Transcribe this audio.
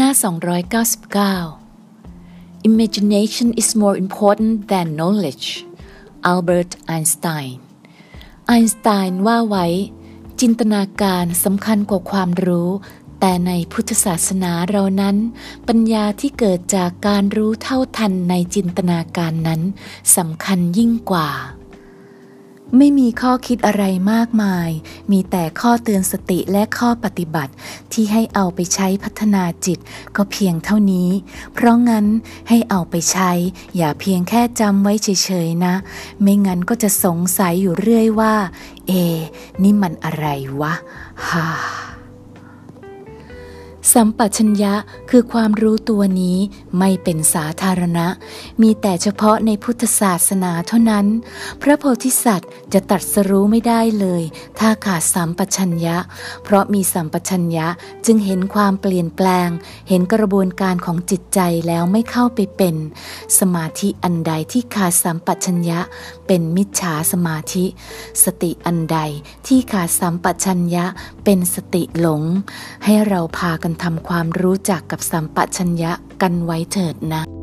น้า 299 Imagination is more important than knowledge Albert Einstein ไอน์สไตน์ว่าไว้ จินตนาการสำคัญกว่าความรู้ แต่ในพุทธศาสนาเรานั้น ปัญญาที่เกิดจากการรู้เท่าทันในจินตนาการนั้นสำคัญยิ่งกว่า ไม่มีข้อคิดอะไรมากมาย มีแต่ข้อเตือนสติและข้อปฏิบัติที่ให้เอาไปใช้พัฒนาจิตก็เพียงเท่านี้ เพราะงั้นให้เอาไปใช้ อย่าเพียงแค่จำไว้เฉยๆนะ ไม่งั้นก็จะสงสัยอยู่เรื่อยว่า เอ นี่มันอะไรวะ ฮ่า สัมปชัญญะคือความรู้ตัวนี้ไม่เป็นสาธารณะ มีแต่เฉพาะในพุทธศาสนาเท่านั้น พระโพธิสัตว์จะตัดสรู้ไม่ได้เลย ถ้าขาดสัมปชัญญะ เพราะมีสัมปชัญญะจึงเห็นความเปลี่ยนแปลง เห็นกระบวนการของจิตใจแล้วไม่เข้าไปเป็น สมาธิอันใดที่ขาดสัมปชัญญะ เป็นมิจฉาสมาธิ สติอันใดที่ขาดสัมปชัญญะ เป็นสติหลง ให้เราพากันทำความรู้จักกับสัมปชัญญะกันไว้เถิดนะ